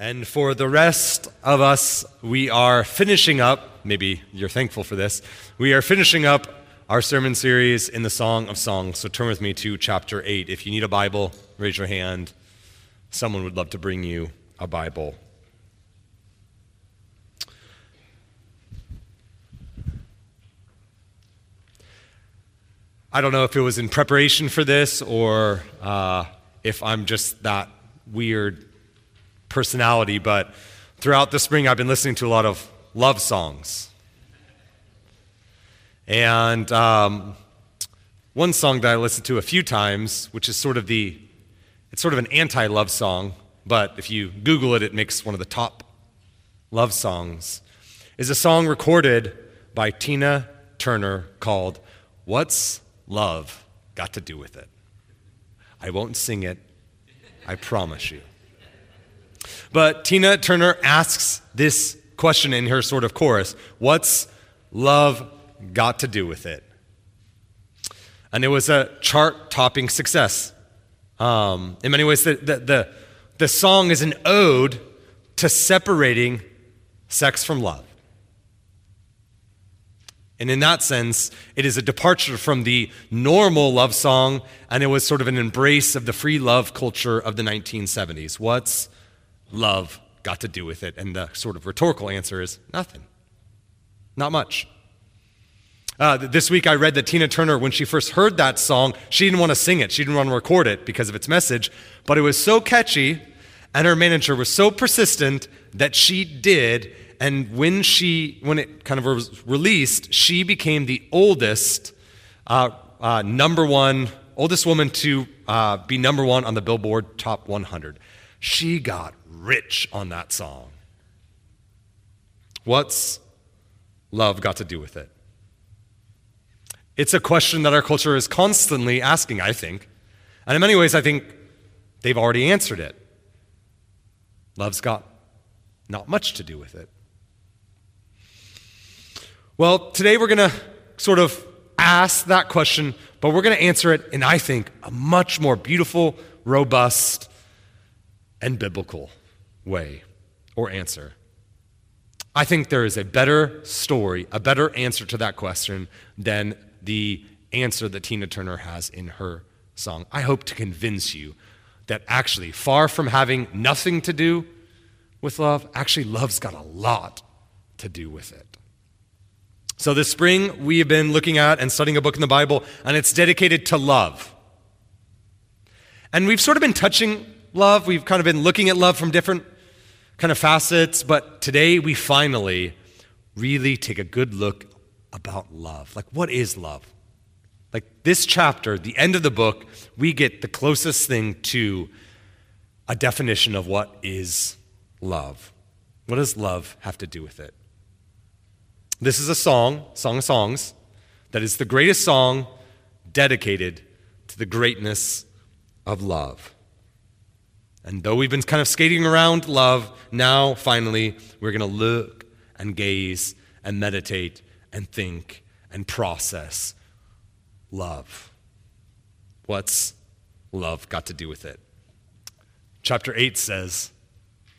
And for the rest of us, we are finishing up, maybe you're thankful for this, we are finishing up our sermon series in the Song of Songs. So turn with me to chapter 8. If you need a Bible, raise your hand. Someone would love to bring you a Bible. I don't know if it was in preparation for this or uh, if I'm just that weird personality, but throughout the spring, I've been listening to a lot of love songs. And um, one song that I listened to a few times, which is sort of the, it's sort of an anti-love song, but if you Google it, it makes one of the top love songs, is a song recorded by Tina Turner called What's love got to do with it? I won't sing it, I promise you. But Tina Turner asks this question in her sort of chorus What's love got to do with it? And it was a chart topping success. Um, in many ways, the, the, the, the song is an ode to separating sex from love. And in that sense, it is a departure from the normal love song, and it was sort of an embrace of the free love culture of the 1970s. What's love got to do with it? And the sort of rhetorical answer is nothing. Not much. Uh, this week I read that Tina Turner, when she first heard that song, she didn't want to sing it. She didn't want to record it because of its message. But it was so catchy, and her manager was so persistent that she did and when she when it kind of was released, she became the oldest uh, uh, number one, oldest woman to uh, be number one on the Billboard Top 100. She got rich on that song. What's love got to do with it? It's a question that our culture is constantly asking, I think. And in many ways, I think they've already answered it. Love's got not much to do with it. Well, today we're going to sort of ask that question, but we're going to answer it in, I think, a much more beautiful, robust, and biblical way or answer. I think there is a better story, a better answer to that question than the answer that Tina Turner has in her song. I hope to convince you that actually, far from having nothing to do with love, actually, love's got a lot to do with it. So, this spring, we have been looking at and studying a book in the Bible, and it's dedicated to love. And we've sort of been touching love. We've kind of been looking at love from different kind of facets, but today we finally really take a good look about love. Like, what is love? Like, this chapter, the end of the book, we get the closest thing to a definition of what is love. What does love have to do with it? This is a song, Song of Songs, that is the greatest song dedicated to the greatness of love. And though we've been kind of skating around love, now finally we're going to look and gaze and meditate and think and process love. What's love got to do with it? Chapter 8 says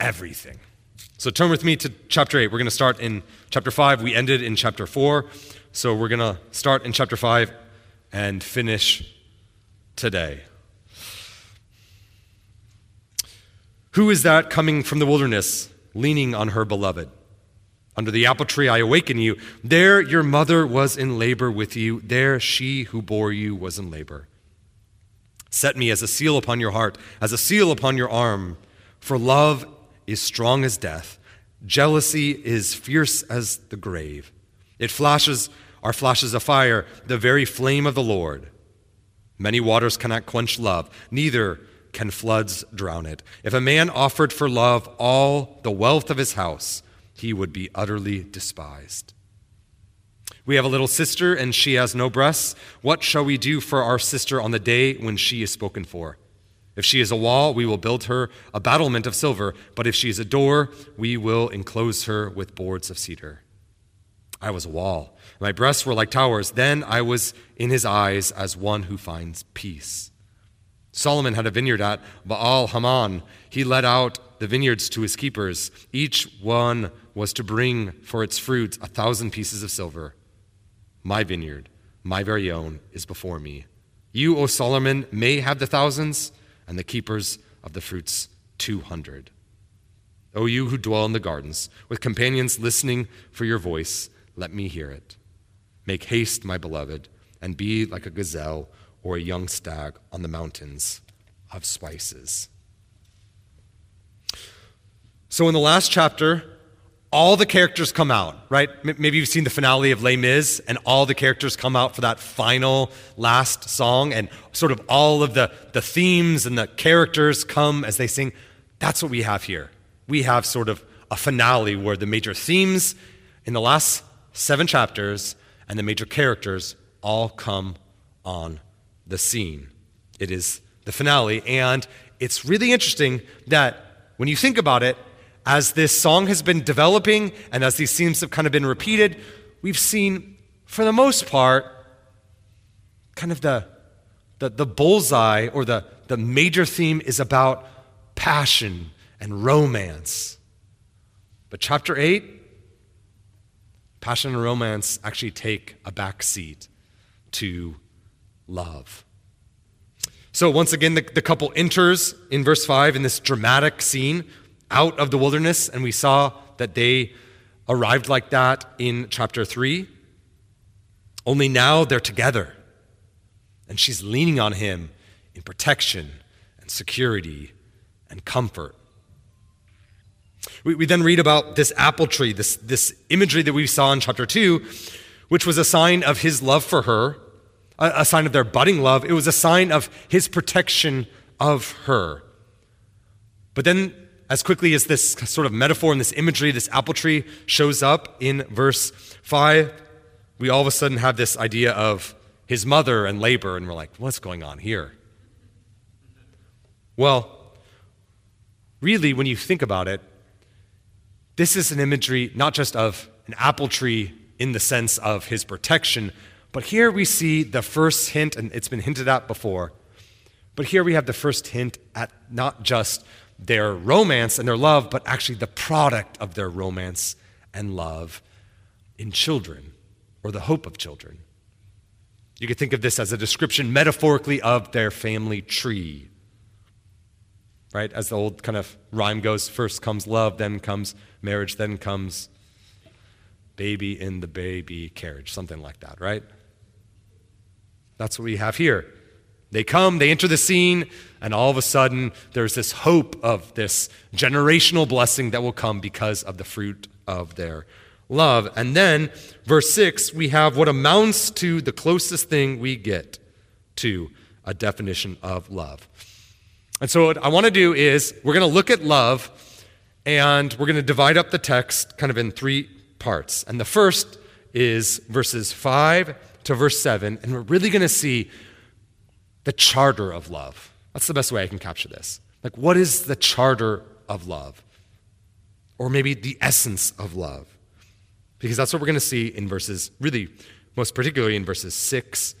everything. So turn with me to chapter 8. We're going to start in chapter 5. We ended in chapter 4. So we're going to start in chapter 5 and finish today. Who is that coming from the wilderness, leaning on her beloved? Under the apple tree I awaken you. There your mother was in labor with you. There she who bore you was in labor. Set me as a seal upon your heart, as a seal upon your arm. For love is strong as death. Jealousy is fierce as the grave. It flashes are flashes of fire, the very flame of the Lord. Many waters cannot quench love, neither can floods drown it. If a man offered for love all the wealth of his house, he would be utterly despised. We have a little sister, and she has no breasts. What shall we do for our sister on the day when she is spoken for? If she is a wall, we will build her a battlement of silver, but if she is a door, we will enclose her with boards of cedar. I was a wall. My breasts were like towers. Then I was in his eyes as one who finds peace. Solomon had a vineyard at Baal Hamon. He let out the vineyards to his keepers. Each one was to bring for its fruit a thousand pieces of silver. My vineyard, my very own, is before me. You, O Solomon, may have the thousands, and the keepers of the fruits two hundred. O you who dwell in the gardens, with companions listening for your voice, let me hear it. Make haste, my beloved, and be like a gazelle or a young stag on the mountains of spices. So, in the last chapter, all the characters come out, right? Maybe you've seen the finale of Les Mis, and all the characters come out for that final last song, and sort of all of the, the themes and the characters come as they sing. That's what we have here. We have sort of a finale where the major themes in the last seven chapters and the major characters all come on the scene. It is the finale, and it's really interesting that when you think about it, as this song has been developing and as these themes have kind of been repeated, we've seen, for the most part, kind of the, the, the bullseye or the, the major theme is about passion and romance. But chapter 8, passion and romance actually take a back seat to love. So, once again, the, the couple enters in verse 5 in this dramatic scene out of the wilderness, and we saw that they arrived like that in chapter 3. Only now they're together, and she's leaning on him in protection and security and comfort. We, we then read about this apple tree, this, this imagery that we saw in chapter 2, which was a sign of his love for her, a, a sign of their budding love. It was a sign of his protection of her. But then as quickly as this sort of metaphor and this imagery, this apple tree shows up in verse 5, we all of a sudden have this idea of his mother and labor, and we're like, what's going on here? Well, really, when you think about it, this is an imagery not just of an apple tree in the sense of his protection, but here we see the first hint, and it's been hinted at before, but here we have the first hint at not just their romance and their love, but actually the product of their romance and love in children or the hope of children. You could think of this as a description metaphorically of their family tree. Right? As the old kind of rhyme goes first comes love, then comes marriage, then comes baby in the baby carriage, something like that, right? That's what we have here. They come, they enter the scene, and all of a sudden there's this hope of this generational blessing that will come because of the fruit of their love. And then, verse 6, we have what amounts to the closest thing we get to a definition of love. And so, what I want to do is we're going to look at love and we're going to divide up the text kind of in three parts. And the first is verses 5 to verse 7, and we're really going to see the charter of love. That's the best way I can capture this. Like, what is the charter of love? Or maybe the essence of love? Because that's what we're going to see in verses, really, most particularly in verses 6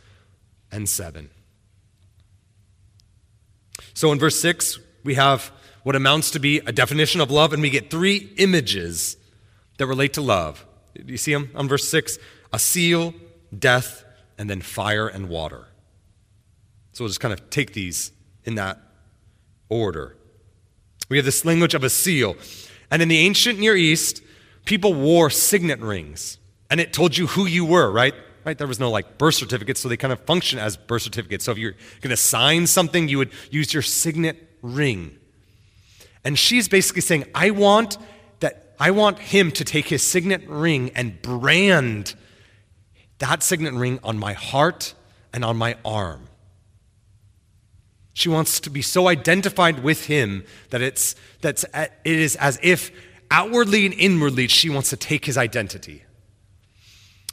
and 7. So in verse 6, we have what amounts to be a definition of love, and we get three images that relate to love. Do you see them on verse 6? A seal, death, and then fire and water. So we'll just kind of take these in that order. We have this language of a seal. And in the ancient Near East, people wore signet rings. And it told you who you were, right? Right? There was no like birth certificates, so they kind of function as birth certificates. So if you're going to sign something, you would use your signet ring. And she's basically saying, I want that I want him to take his signet ring and brand that signet ring on my heart and on my arm. She wants to be so identified with him that it's, that's, it is as if outwardly and inwardly she wants to take his identity.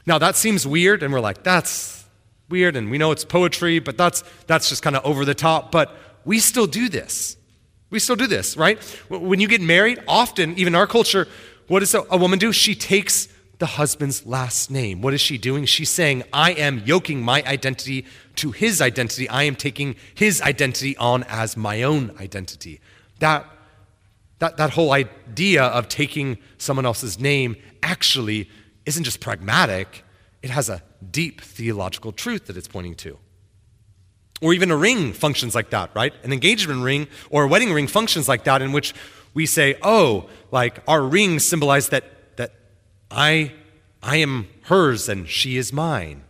Now, that seems weird, and we're like, that's weird, and we know it's poetry, but that's, that's just kind of over the top. But we still do this. We still do this, right? When you get married, often, even our culture, what does a woman do? She takes the husband's last name. What is she doing? She's saying, I am yoking my identity to his identity. I am taking his identity on as my own identity. That That, that whole idea of taking someone else's name actually isn't just pragmatic, it has a deep theological truth that it's pointing to. Or even a ring functions like that, right? An engagement ring or a wedding ring functions like that, in which we say, oh, like our ring symbolize that, that I, I am hers and she is mine.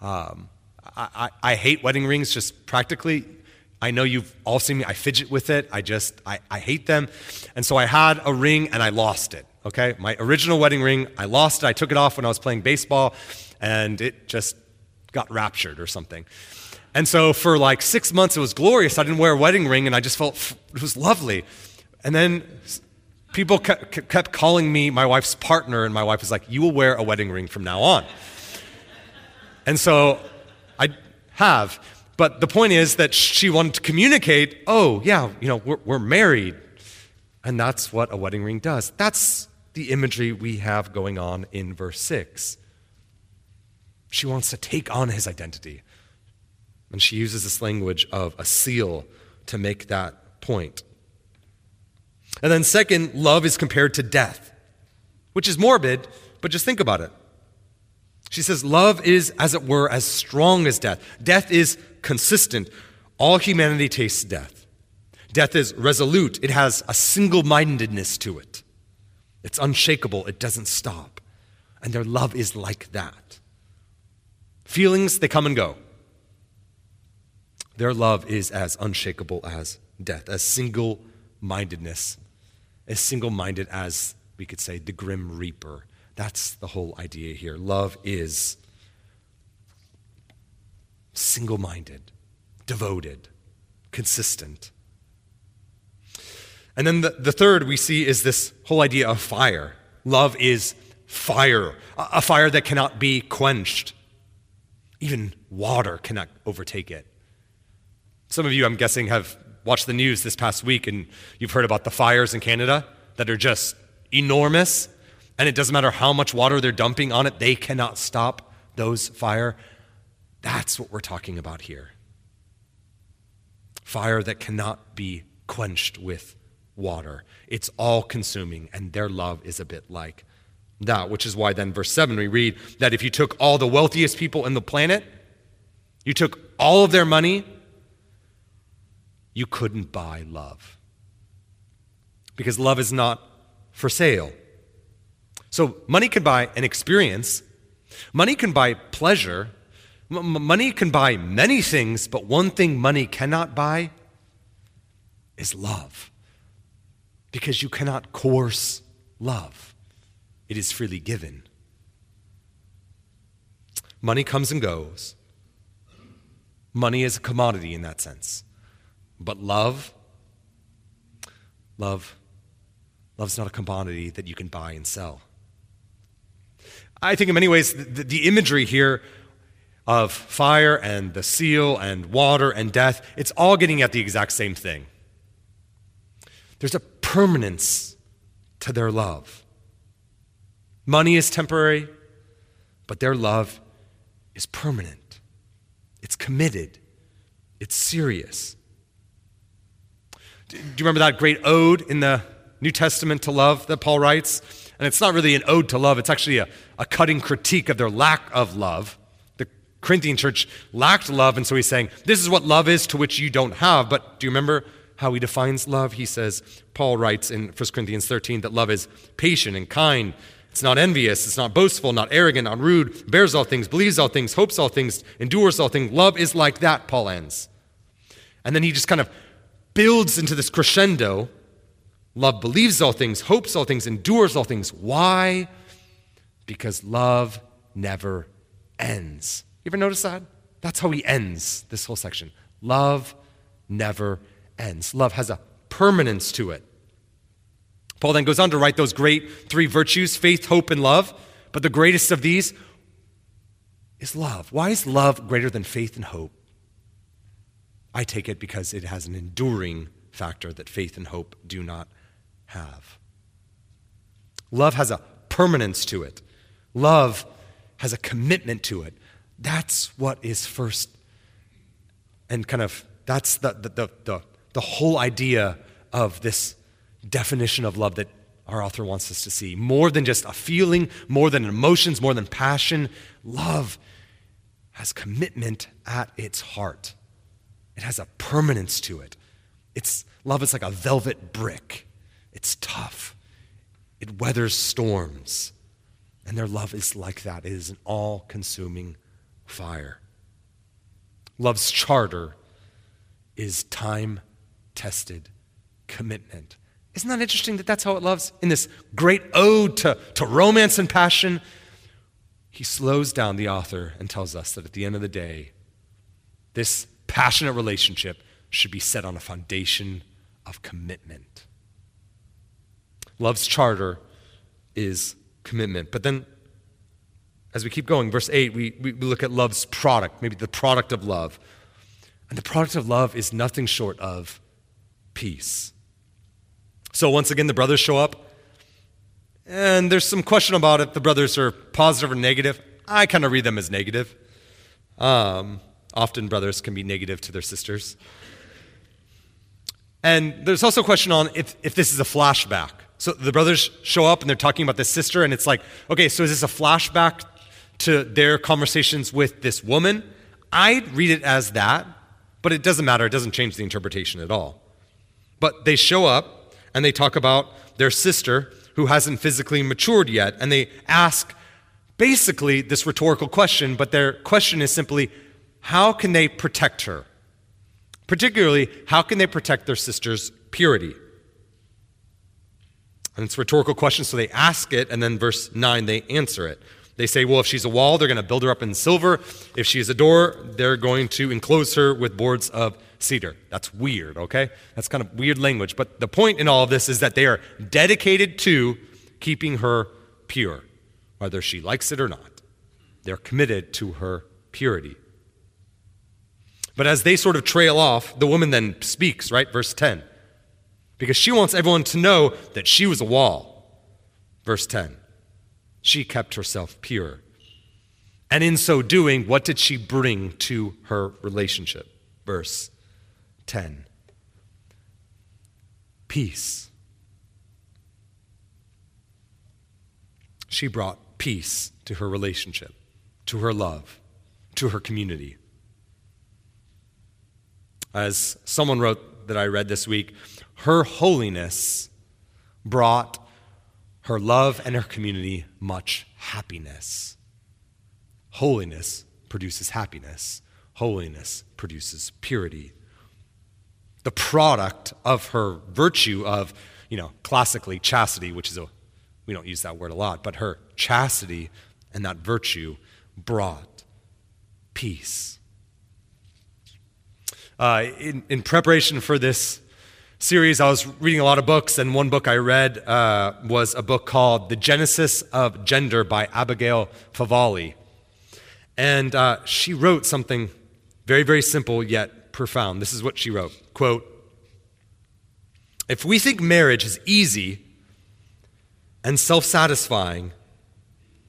Um, I, I, I hate wedding rings just practically. I know you've all seen me. I fidget with it. I just, I, I hate them. And so I had a ring and I lost it. Okay? My original wedding ring, I lost it. I took it off when I was playing baseball and it just got raptured or something. And so for like six months, it was glorious. I didn't wear a wedding ring and I just felt it was lovely. And then people kept calling me my wife's partner, and my wife was like, You will wear a wedding ring from now on. And so I have. But the point is that she wanted to communicate, oh, yeah, you know, we're, we're married. And that's what a wedding ring does. That's the imagery we have going on in verse 6. She wants to take on his identity. And she uses this language of a seal to make that point. And then, second, love is compared to death, which is morbid, but just think about it. She says, Love is, as it were, as strong as death. Death is consistent. All humanity tastes death. Death is resolute, it has a single mindedness to it. It's unshakable, it doesn't stop. And their love is like that. Feelings, they come and go. Their love is as unshakable as death, as single mindedness, as single minded as, we could say, the grim reaper. That's the whole idea here. Love is single minded, devoted, consistent. And then the, the third we see is this whole idea of fire. Love is fire, a, a fire that cannot be quenched. Even water cannot overtake it. Some of you, I'm guessing, have watched the news this past week and you've heard about the fires in Canada that are just enormous. And it doesn't matter how much water they're dumping on it, they cannot stop those fire. That's what we're talking about here. Fire that cannot be quenched with water. It's all consuming, and their love is a bit like that, which is why then, verse 7, we read that if you took all the wealthiest people in the planet, you took all of their money, you couldn't buy love. Because love is not for sale. So money can buy an experience, money can buy pleasure, M- money can buy many things, but one thing money cannot buy is love. Because you cannot coerce love, it is freely given. Money comes and goes. Money is a commodity in that sense. But love, love, love's not a commodity that you can buy and sell. I think in many ways the, the imagery here of fire and the seal and water and death, it's all getting at the exact same thing. There's a permanence to their love. Money is temporary, but their love is permanent. It's committed. It's serious. Do you remember that great ode in the New Testament to love that Paul writes? And it's not really an ode to love, it's actually a, a cutting critique of their lack of love. The Corinthian church lacked love, and so he's saying, This is what love is to which you don't have. But do you remember how he defines love? He says, Paul writes in 1 Corinthians 13 that love is patient and kind. It's not envious. It's not boastful, not arrogant, not rude, bears all things, believes all things, hopes all things, endures all things. Love is like that, Paul ends. And then he just kind of builds into this crescendo. Love believes all things, hopes all things, endures all things. Why? Because love never ends. You ever notice that? That's how he ends this whole section. Love never ends. Love has a permanence to it. Paul then goes on to write those great three virtues faith, hope, and love. But the greatest of these is love. Why is love greater than faith and hope? I take it because it has an enduring factor that faith and hope do not have. Love has a permanence to it, love has a commitment to it. That's what is first, and kind of that's the, the, the, the, the whole idea of this definition of love that our author wants us to see. More than just a feeling, more than emotions, more than passion, love has commitment at its heart. It has a permanence to it. It's love is like a velvet brick. It's tough. It weathers storms. And their love is like that. It is an all-consuming fire. Love's charter is time-tested commitment. Isn't that interesting that that's how it loves? In this great ode to, to romance and passion, he slows down the author and tells us that at the end of the day, this passionate relationship should be set on a foundation of commitment. Love's charter is commitment. But then, as we keep going, verse 8, we, we look at love's product, maybe the product of love. And the product of love is nothing short of peace. So once again, the brothers show up, and there's some question about if the brothers are positive or negative. I kind of read them as negative. Um, often, brothers can be negative to their sisters. And there's also a question on if, if this is a flashback. So the brothers show up and they're talking about this sister, and it's like, okay, so is this a flashback to their conversations with this woman? I read it as that, but it doesn't matter. It doesn't change the interpretation at all. But they show up, and they talk about their sister who hasn't physically matured yet. And they ask basically this rhetorical question, but their question is simply how can they protect her? Particularly, how can they protect their sister's purity? And it's a rhetorical question, so they ask it, and then verse 9, they answer it. They say, well, if she's a wall, they're going to build her up in silver. If she's a door, they're going to enclose her with boards of cedar. That's weird, okay? That's kind of weird language. But the point in all of this is that they are dedicated to keeping her pure, whether she likes it or not. They're committed to her purity. But as they sort of trail off, the woman then speaks, right? Verse 10. Because she wants everyone to know that she was a wall. Verse 10. She kept herself pure. And in so doing, what did she bring to her relationship? Verse 10. Peace. She brought peace to her relationship, to her love, to her community. As someone wrote that I read this week, her holiness brought her love and her community much happiness. Holiness produces happiness, holiness produces purity the product of her virtue of, you know, classically chastity, which is a, we don't use that word a lot, but her chastity and that virtue brought peace. Uh, in, in preparation for this series, I was reading a lot of books, and one book I read uh, was a book called The Genesis of Gender by Abigail Favale. And uh, she wrote something very, very simple yet profound. This is what she wrote quote, if we think marriage is easy and self satisfying,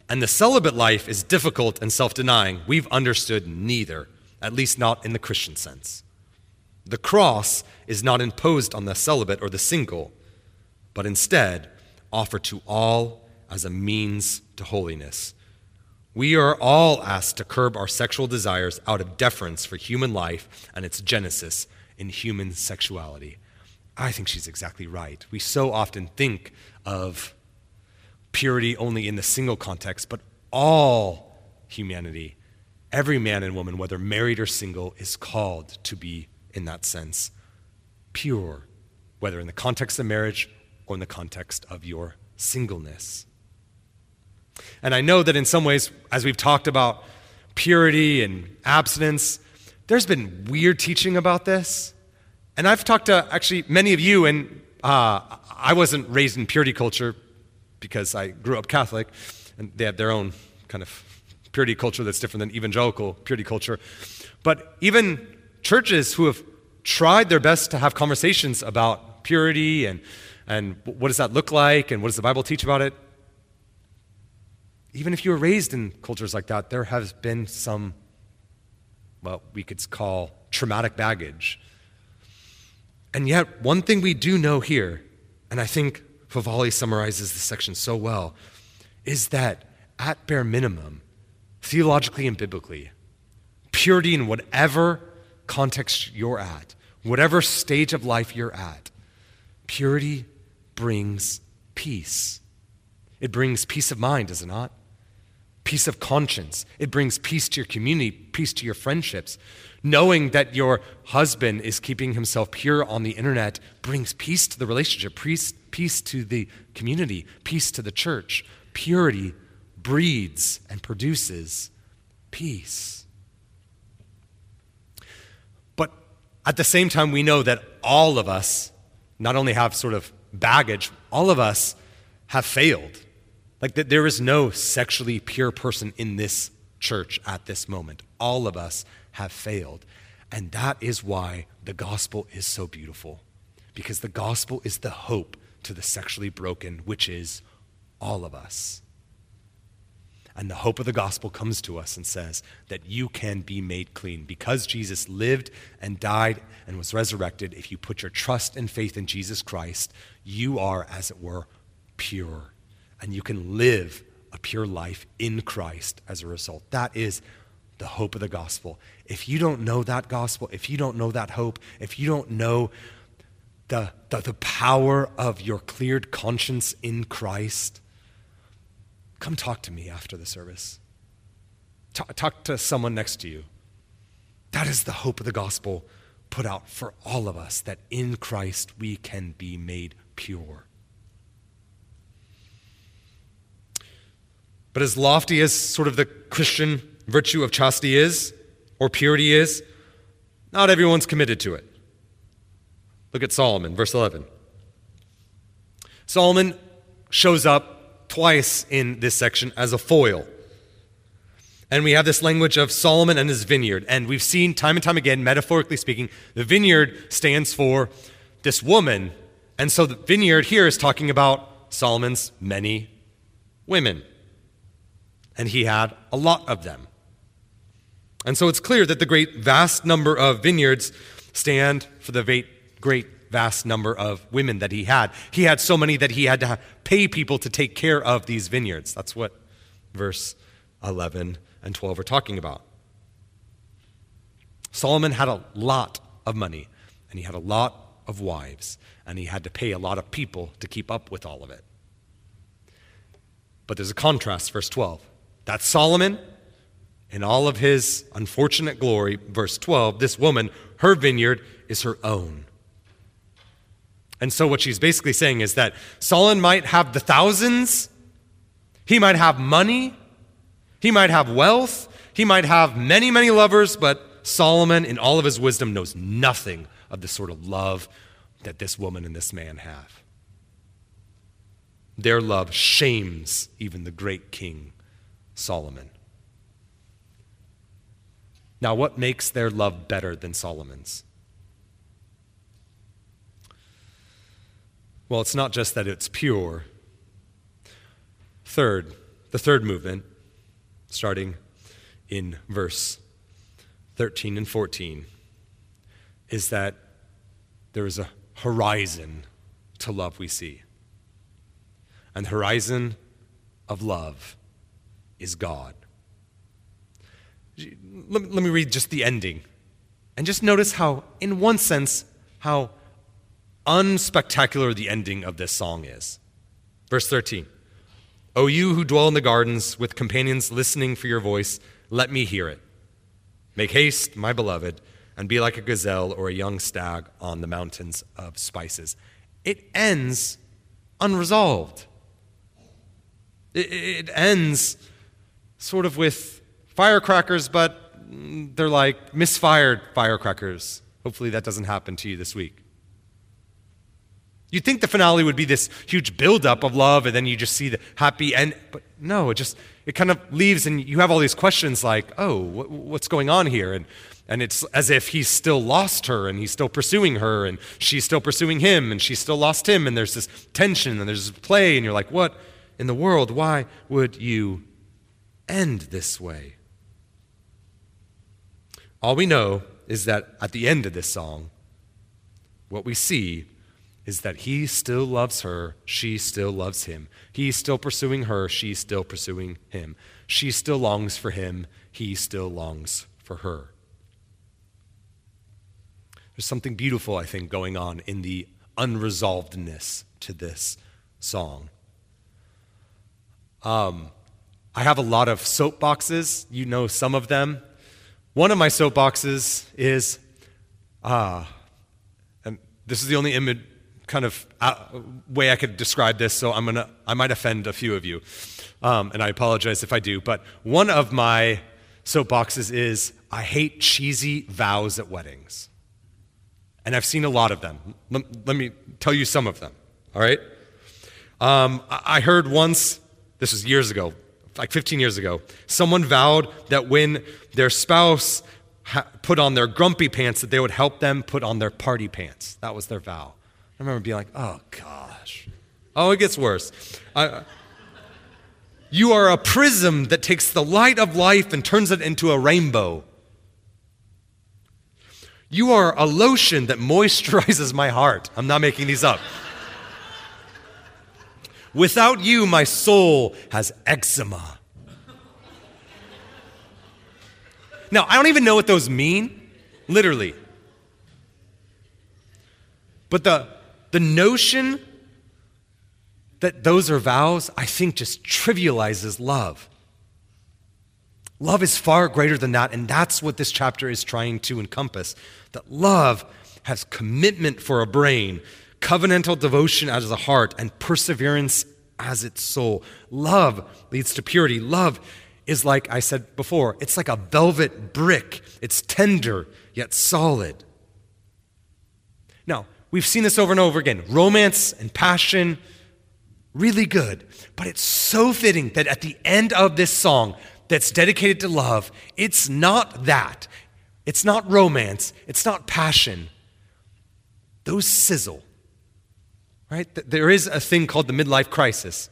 and the celibate life is difficult and self denying, we've understood neither, at least not in the Christian sense. The cross is not imposed on the celibate or the single, but instead offered to all as a means to holiness. We are all asked to curb our sexual desires out of deference for human life and its genesis in human sexuality. I think she's exactly right. We so often think of purity only in the single context, but all humanity, every man and woman, whether married or single, is called to be, in that sense, pure, whether in the context of marriage or in the context of your singleness. And I know that in some ways, as we've talked about purity and abstinence, there's been weird teaching about this. And I've talked to actually many of you, and uh, I wasn't raised in purity culture because I grew up Catholic, and they have their own kind of purity culture that's different than evangelical purity culture. But even churches who have tried their best to have conversations about purity and, and what does that look like and what does the Bible teach about it, even if you were raised in cultures like that, there has been some what we could call traumatic baggage. And yet, one thing we do know here, and I think Favale summarizes this section so well, is that at bare minimum, theologically and biblically, purity in whatever context you're at, whatever stage of life you're at, purity brings peace. It brings peace of mind, does it not? Peace of conscience. It brings peace to your community, peace to your friendships. Knowing that your husband is keeping himself pure on the internet brings peace to the relationship, peace, peace to the community, peace to the church. Purity breeds and produces peace. But at the same time, we know that all of us not only have sort of baggage, all of us have failed. Like that there is no sexually pure person in this church at this moment. All of us have failed. And that is why the gospel is so beautiful. Because the gospel is the hope to the sexually broken, which is all of us. And the hope of the gospel comes to us and says that you can be made clean. Because Jesus lived and died and was resurrected, if you put your trust and faith in Jesus Christ, you are, as it were, pure. And you can live a pure life in Christ as a result. That is the hope of the gospel. If you don't know that gospel, if you don't know that hope, if you don't know the, the, the power of your cleared conscience in Christ, come talk to me after the service. Talk, talk to someone next to you. That is the hope of the gospel put out for all of us that in Christ we can be made pure. But as lofty as sort of the Christian virtue of chastity is, or purity is, not everyone's committed to it. Look at Solomon, verse 11. Solomon shows up twice in this section as a foil. And we have this language of Solomon and his vineyard. And we've seen time and time again, metaphorically speaking, the vineyard stands for this woman. And so the vineyard here is talking about Solomon's many women. And he had a lot of them. And so it's clear that the great vast number of vineyards stand for the great vast number of women that he had. He had so many that he had to pay people to take care of these vineyards. That's what verse 11 and 12 are talking about. Solomon had a lot of money, and he had a lot of wives, and he had to pay a lot of people to keep up with all of it. But there's a contrast, verse 12. That's Solomon in all of his unfortunate glory, verse 12, this woman, her vineyard is her own. And so, what she's basically saying is that Solomon might have the thousands, he might have money, he might have wealth, he might have many, many lovers, but Solomon, in all of his wisdom, knows nothing of the sort of love that this woman and this man have. Their love shames even the great king Solomon. Now, what makes their love better than Solomon's? Well, it's not just that it's pure. Third, the third movement, starting in verse 13 and 14, is that there is a horizon to love we see. And the horizon of love is God. Let, me read just the ending. And just notice how, in one sense, how unspectacular the ending of this song is. Verse 13 O you who dwell in the gardens with companions listening for your voice, let me hear it. Make haste, my beloved, and be like a gazelle or a young stag on the mountains of spices. It ends unresolved. It, ends sort of with firecrackers, but mm, they're like misfired firecrackers. Hopefully that doesn't happen to you this week. You'd think the finale would be this huge buildup of love, and then you just see the happy end. But no, it just it kind of leaves, and you have all these questions like, "Oh, what's going on here?" And and it's as if he's still lost her, and he's still pursuing her, and she's still pursuing him, and she's still lost him, and there's this tension, and there's this play, and you're like, "What in the world? Why would you end this way. All we know is that at the end of this song, what we see is that he still loves her, she still loves him. He's still pursuing her, she's still pursuing him. She still longs for him, he still longs for her. There's something beautiful, I think, going on in the unresolvedness to this song. Um, I have a lot of soapboxes. You know some of them. One of my soapboxes is, ah, uh, and this is the only image, kind of uh, way I could describe this, so I'm gonna, I might offend a few of you, um, and I apologize if I do. But one of my soapboxes is I hate cheesy vows at weddings, and I've seen a lot of them. Let, let me tell you some of them. All right. Um, I heard once, this was years ago, like 15 years ago, someone vowed that when their spouse ha- put on their grumpy pants, that they would help them put on their party pants. That was their vow. I remember being like, oh gosh. Oh, it gets worse. I, you are a prism that takes the light of life and turns it into a rainbow. You are a lotion that moisturizes my heart. I'm not making these up. Without you, my soul has eczema. Now, I don't even know what those mean, literally. But the, the notion that those are vows, I think just trivializes love. Love is far greater than that, and that's what this chapter is trying to encompass. That love has commitment for a brain, covenantal devotion as a heart, and perseverance as its soul. Love leads to purity. Love is like I said before, it's like a velvet brick. It's tender yet solid. Now, we've seen this over and over again romance and passion, really good. But it's so fitting that at the end of this song that's dedicated to love, it's not that. It's not romance. It's not passion. Those sizzle. Right? There is a thing called the midlife crisis.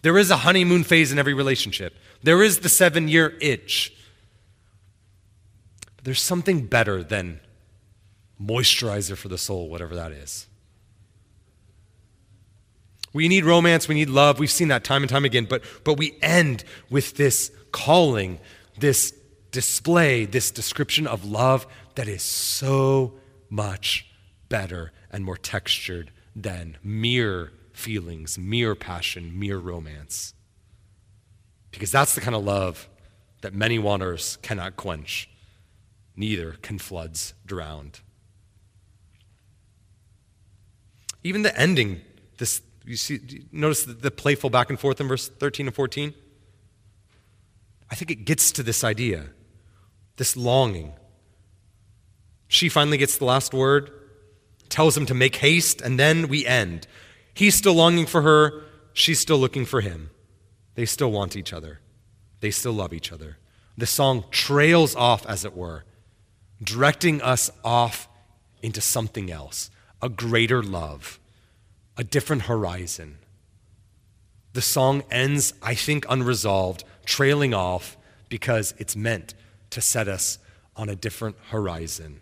There is a honeymoon phase in every relationship. There is the seven year itch. But there's something better than moisturizer for the soul, whatever that is. We need romance, we need love. We've seen that time and time again, but, but we end with this calling, this display, this description of love that is so much better and more textured than mere feelings, mere passion, mere romance. Because that's the kind of love that many waters cannot quench, neither can floods drown. Even the ending, this you see notice the, the playful back and forth in verse 13 and 14? I think it gets to this idea, this longing. She finally gets the last word, tells him to make haste, and then we end. He's still longing for her, she's still looking for him. They still want each other, they still love each other. The song trails off, as it were, directing us off into something else, a greater love, a different horizon. The song ends, I think, unresolved, trailing off because it's meant to set us on a different horizon.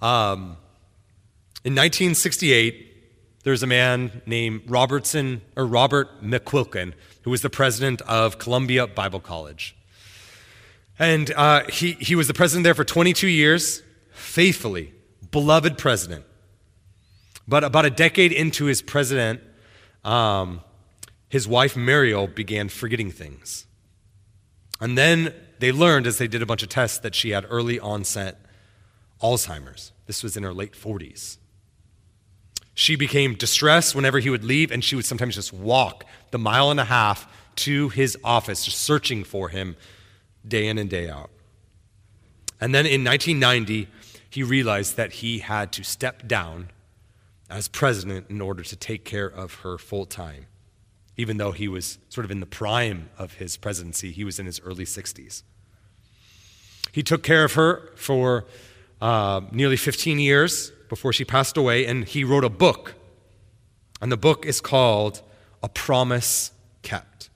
Um, in 1968, there was a man named Robertson or Robert McQuilkin who was the president of Columbia Bible College. And uh, he, he was the president there for 22 years, faithfully, beloved president. But about a decade into his president, um, his wife Muriel began forgetting things. And then they learned, as they did a bunch of tests, that she had early onset Alzheimer's. This was in her late 40s. She became distressed whenever he would leave, and she would sometimes just walk the mile and a half to his office, just searching for him day in and day out. And then in 1990, he realized that he had to step down as president in order to take care of her full time. Even though he was sort of in the prime of his presidency, he was in his early 60s. He took care of her for uh, nearly 15 years before she passed away, and he wrote a book. And the book is called A Promise Kept.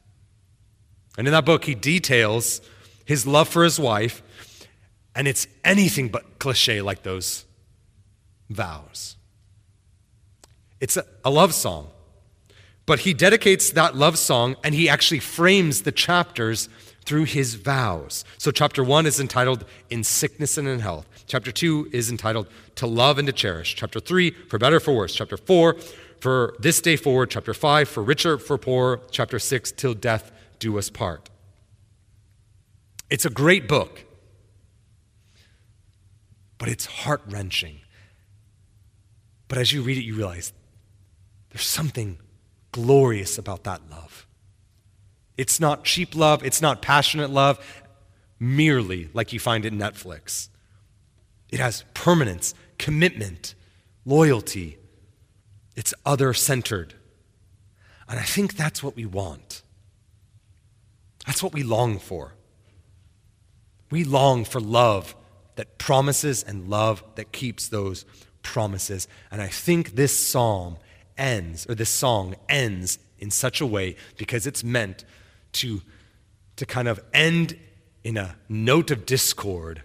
And in that book, he details his love for his wife, and it's anything but cliche like those vows. It's a, a love song. But he dedicates that love song and he actually frames the chapters through his vows. So, chapter one is entitled In Sickness and in Health. Chapter two is entitled To Love and to Cherish. Chapter three, For Better, for Worse. Chapter four, For This Day Forward. Chapter five, For Richer, for Poor. Chapter six, Till Death Do Us Part. It's a great book, but it's heart wrenching. But as you read it, you realize there's something glorious about that love. It's not cheap love, it's not passionate love, merely like you find in Netflix. It has permanence, commitment, loyalty. It's other centered. And I think that's what we want. That's what we long for. We long for love that promises and love that keeps those promises. And I think this psalm ends, or this song ends in such a way because it's meant to, to kind of end in a note of discord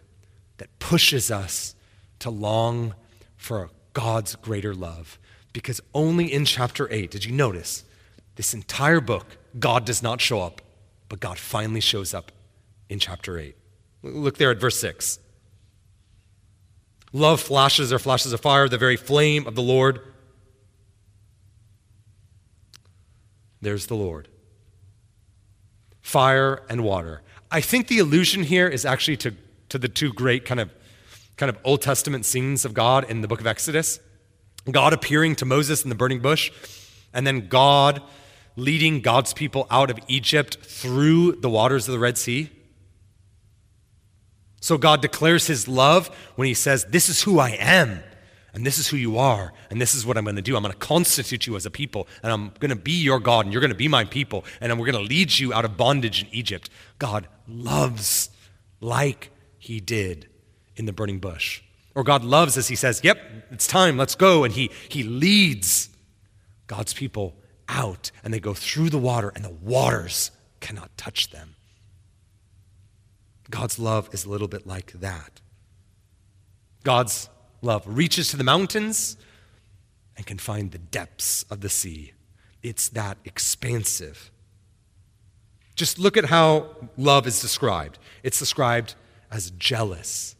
that pushes us to long for God's greater love. Because only in chapter 8, did you notice, this entire book, God does not show up, but God finally shows up in chapter 8. Look there at verse 6. Love flashes or flashes of fire, the very flame of the Lord. There's the Lord. Fire and water. I think the allusion here is actually to, to the two great kind of, kind of Old Testament scenes of God in the book of Exodus God appearing to Moses in the burning bush, and then God leading God's people out of Egypt through the waters of the Red Sea. So God declares his love when he says, This is who I am and this is who you are, and this is what I'm going to do. I'm going to constitute you as a people, and I'm going to be your God, and you're going to be my people, and we're going to lead you out of bondage in Egypt. God loves like he did in the burning bush. Or God loves as he says, Yep, it's time, let's go. And he, he leads God's people out, and they go through the water, and the waters cannot touch them. God's love is a little bit like that. God's love reaches to the mountains and can find the depths of the sea. It's that expansive. Just look at how love is described. It's described as jealous.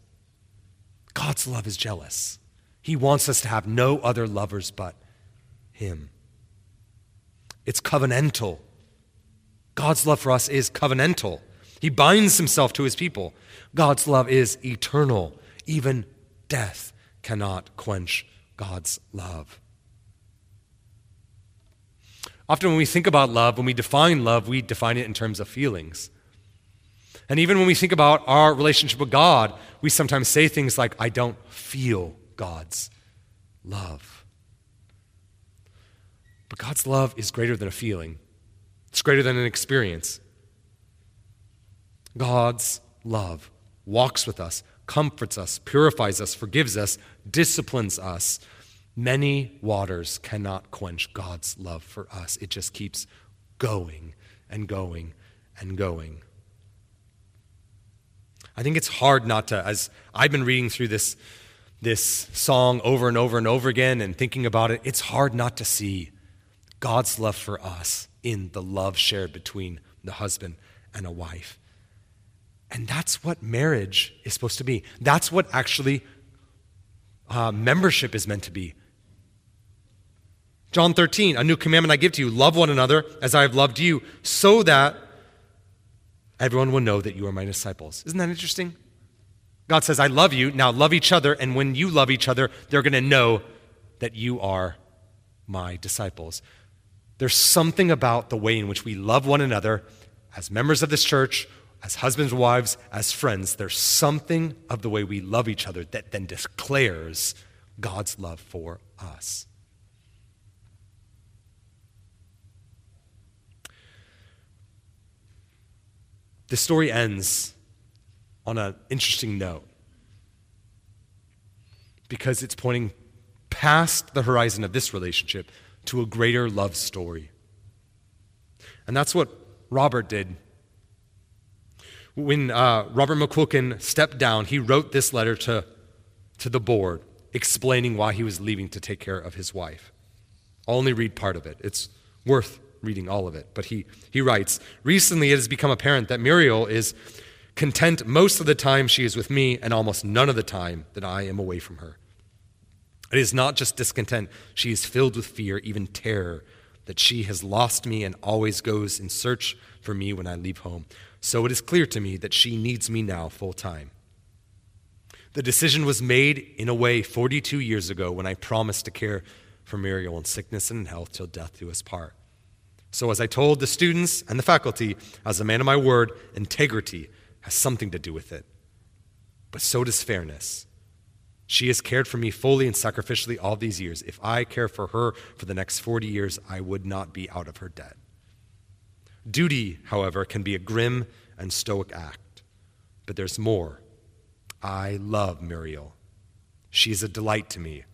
God's love is jealous. He wants us to have no other lovers but Him. It's covenantal. God's love for us is covenantal. He binds himself to his people. God's love is eternal. Even death cannot quench God's love. Often, when we think about love, when we define love, we define it in terms of feelings. And even when we think about our relationship with God, we sometimes say things like, I don't feel God's love. But God's love is greater than a feeling, it's greater than an experience. God's love walks with us, comforts us, purifies us, forgives us, disciplines us. Many waters cannot quench God's love for us. It just keeps going and going and going. I think it's hard not to, as I've been reading through this, this song over and over and over again and thinking about it, it's hard not to see God's love for us in the love shared between the husband and a wife. And that's what marriage is supposed to be. That's what actually uh, membership is meant to be. John 13, a new commandment I give to you love one another as I have loved you, so that everyone will know that you are my disciples. Isn't that interesting? God says, I love you. Now love each other. And when you love each other, they're going to know that you are my disciples. There's something about the way in which we love one another as members of this church as husbands, wives, as friends, there's something of the way we love each other that then declares God's love for us. The story ends on an interesting note because it's pointing past the horizon of this relationship to a greater love story. And that's what Robert did when uh, Robert McQuilkin stepped down, he wrote this letter to, to the board explaining why he was leaving to take care of his wife. I'll only read part of it. It's worth reading all of it. But he, he writes Recently, it has become apparent that Muriel is content most of the time she is with me and almost none of the time that I am away from her. It is not just discontent, she is filled with fear, even terror, that she has lost me and always goes in search for me when I leave home. So it is clear to me that she needs me now full time. The decision was made in a way 42 years ago when I promised to care for Muriel in sickness and in health till death do us part. So, as I told the students and the faculty, as a man of my word, integrity has something to do with it. But so does fairness. She has cared for me fully and sacrificially all these years. If I care for her for the next 40 years, I would not be out of her debt. Duty, however, can be a grim and stoic act. But there's more. I love Muriel. She is a delight to me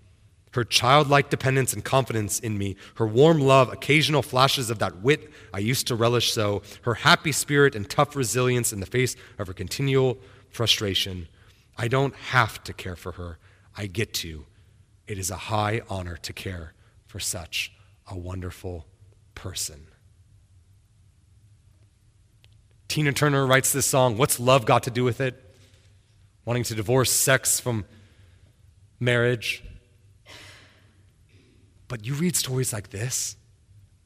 her childlike dependence and confidence in me, her warm love, occasional flashes of that wit I used to relish so, her happy spirit and tough resilience in the face of her continual frustration. I don't have to care for her. I get to. It is a high honor to care for such a wonderful person. Tina Turner writes this song, What's Love Got to Do with It? Wanting to divorce sex from marriage. But you read stories like this,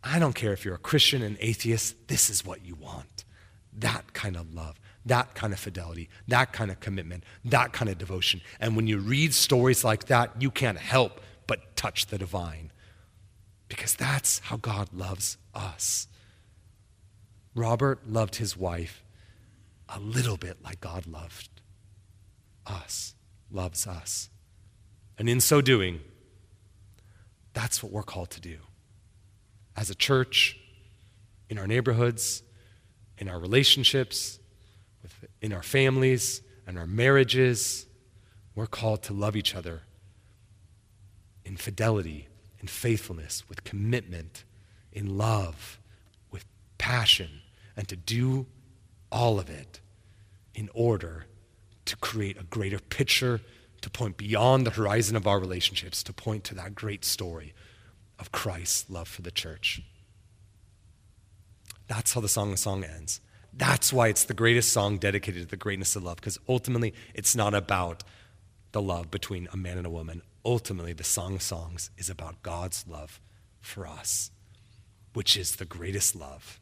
I don't care if you're a Christian and atheist, this is what you want. That kind of love, that kind of fidelity, that kind of commitment, that kind of devotion. And when you read stories like that, you can't help but touch the divine. Because that's how God loves us. Robert loved his wife a little bit like God loved us, loves us. And in so doing, that's what we're called to do. As a church, in our neighborhoods, in our relationships, in our families, and our marriages, we're called to love each other in fidelity, in faithfulness, with commitment, in love, with passion, and to do all of it in order to create a greater picture to point beyond the horizon of our relationships, to point to that great story of Christ's love for the church. That's how the Song of Song ends. That's why it's the greatest song dedicated to the greatness of love, because ultimately it's not about the love between a man and a woman. Ultimately, the Song of Songs is about God's love for us, which is the greatest love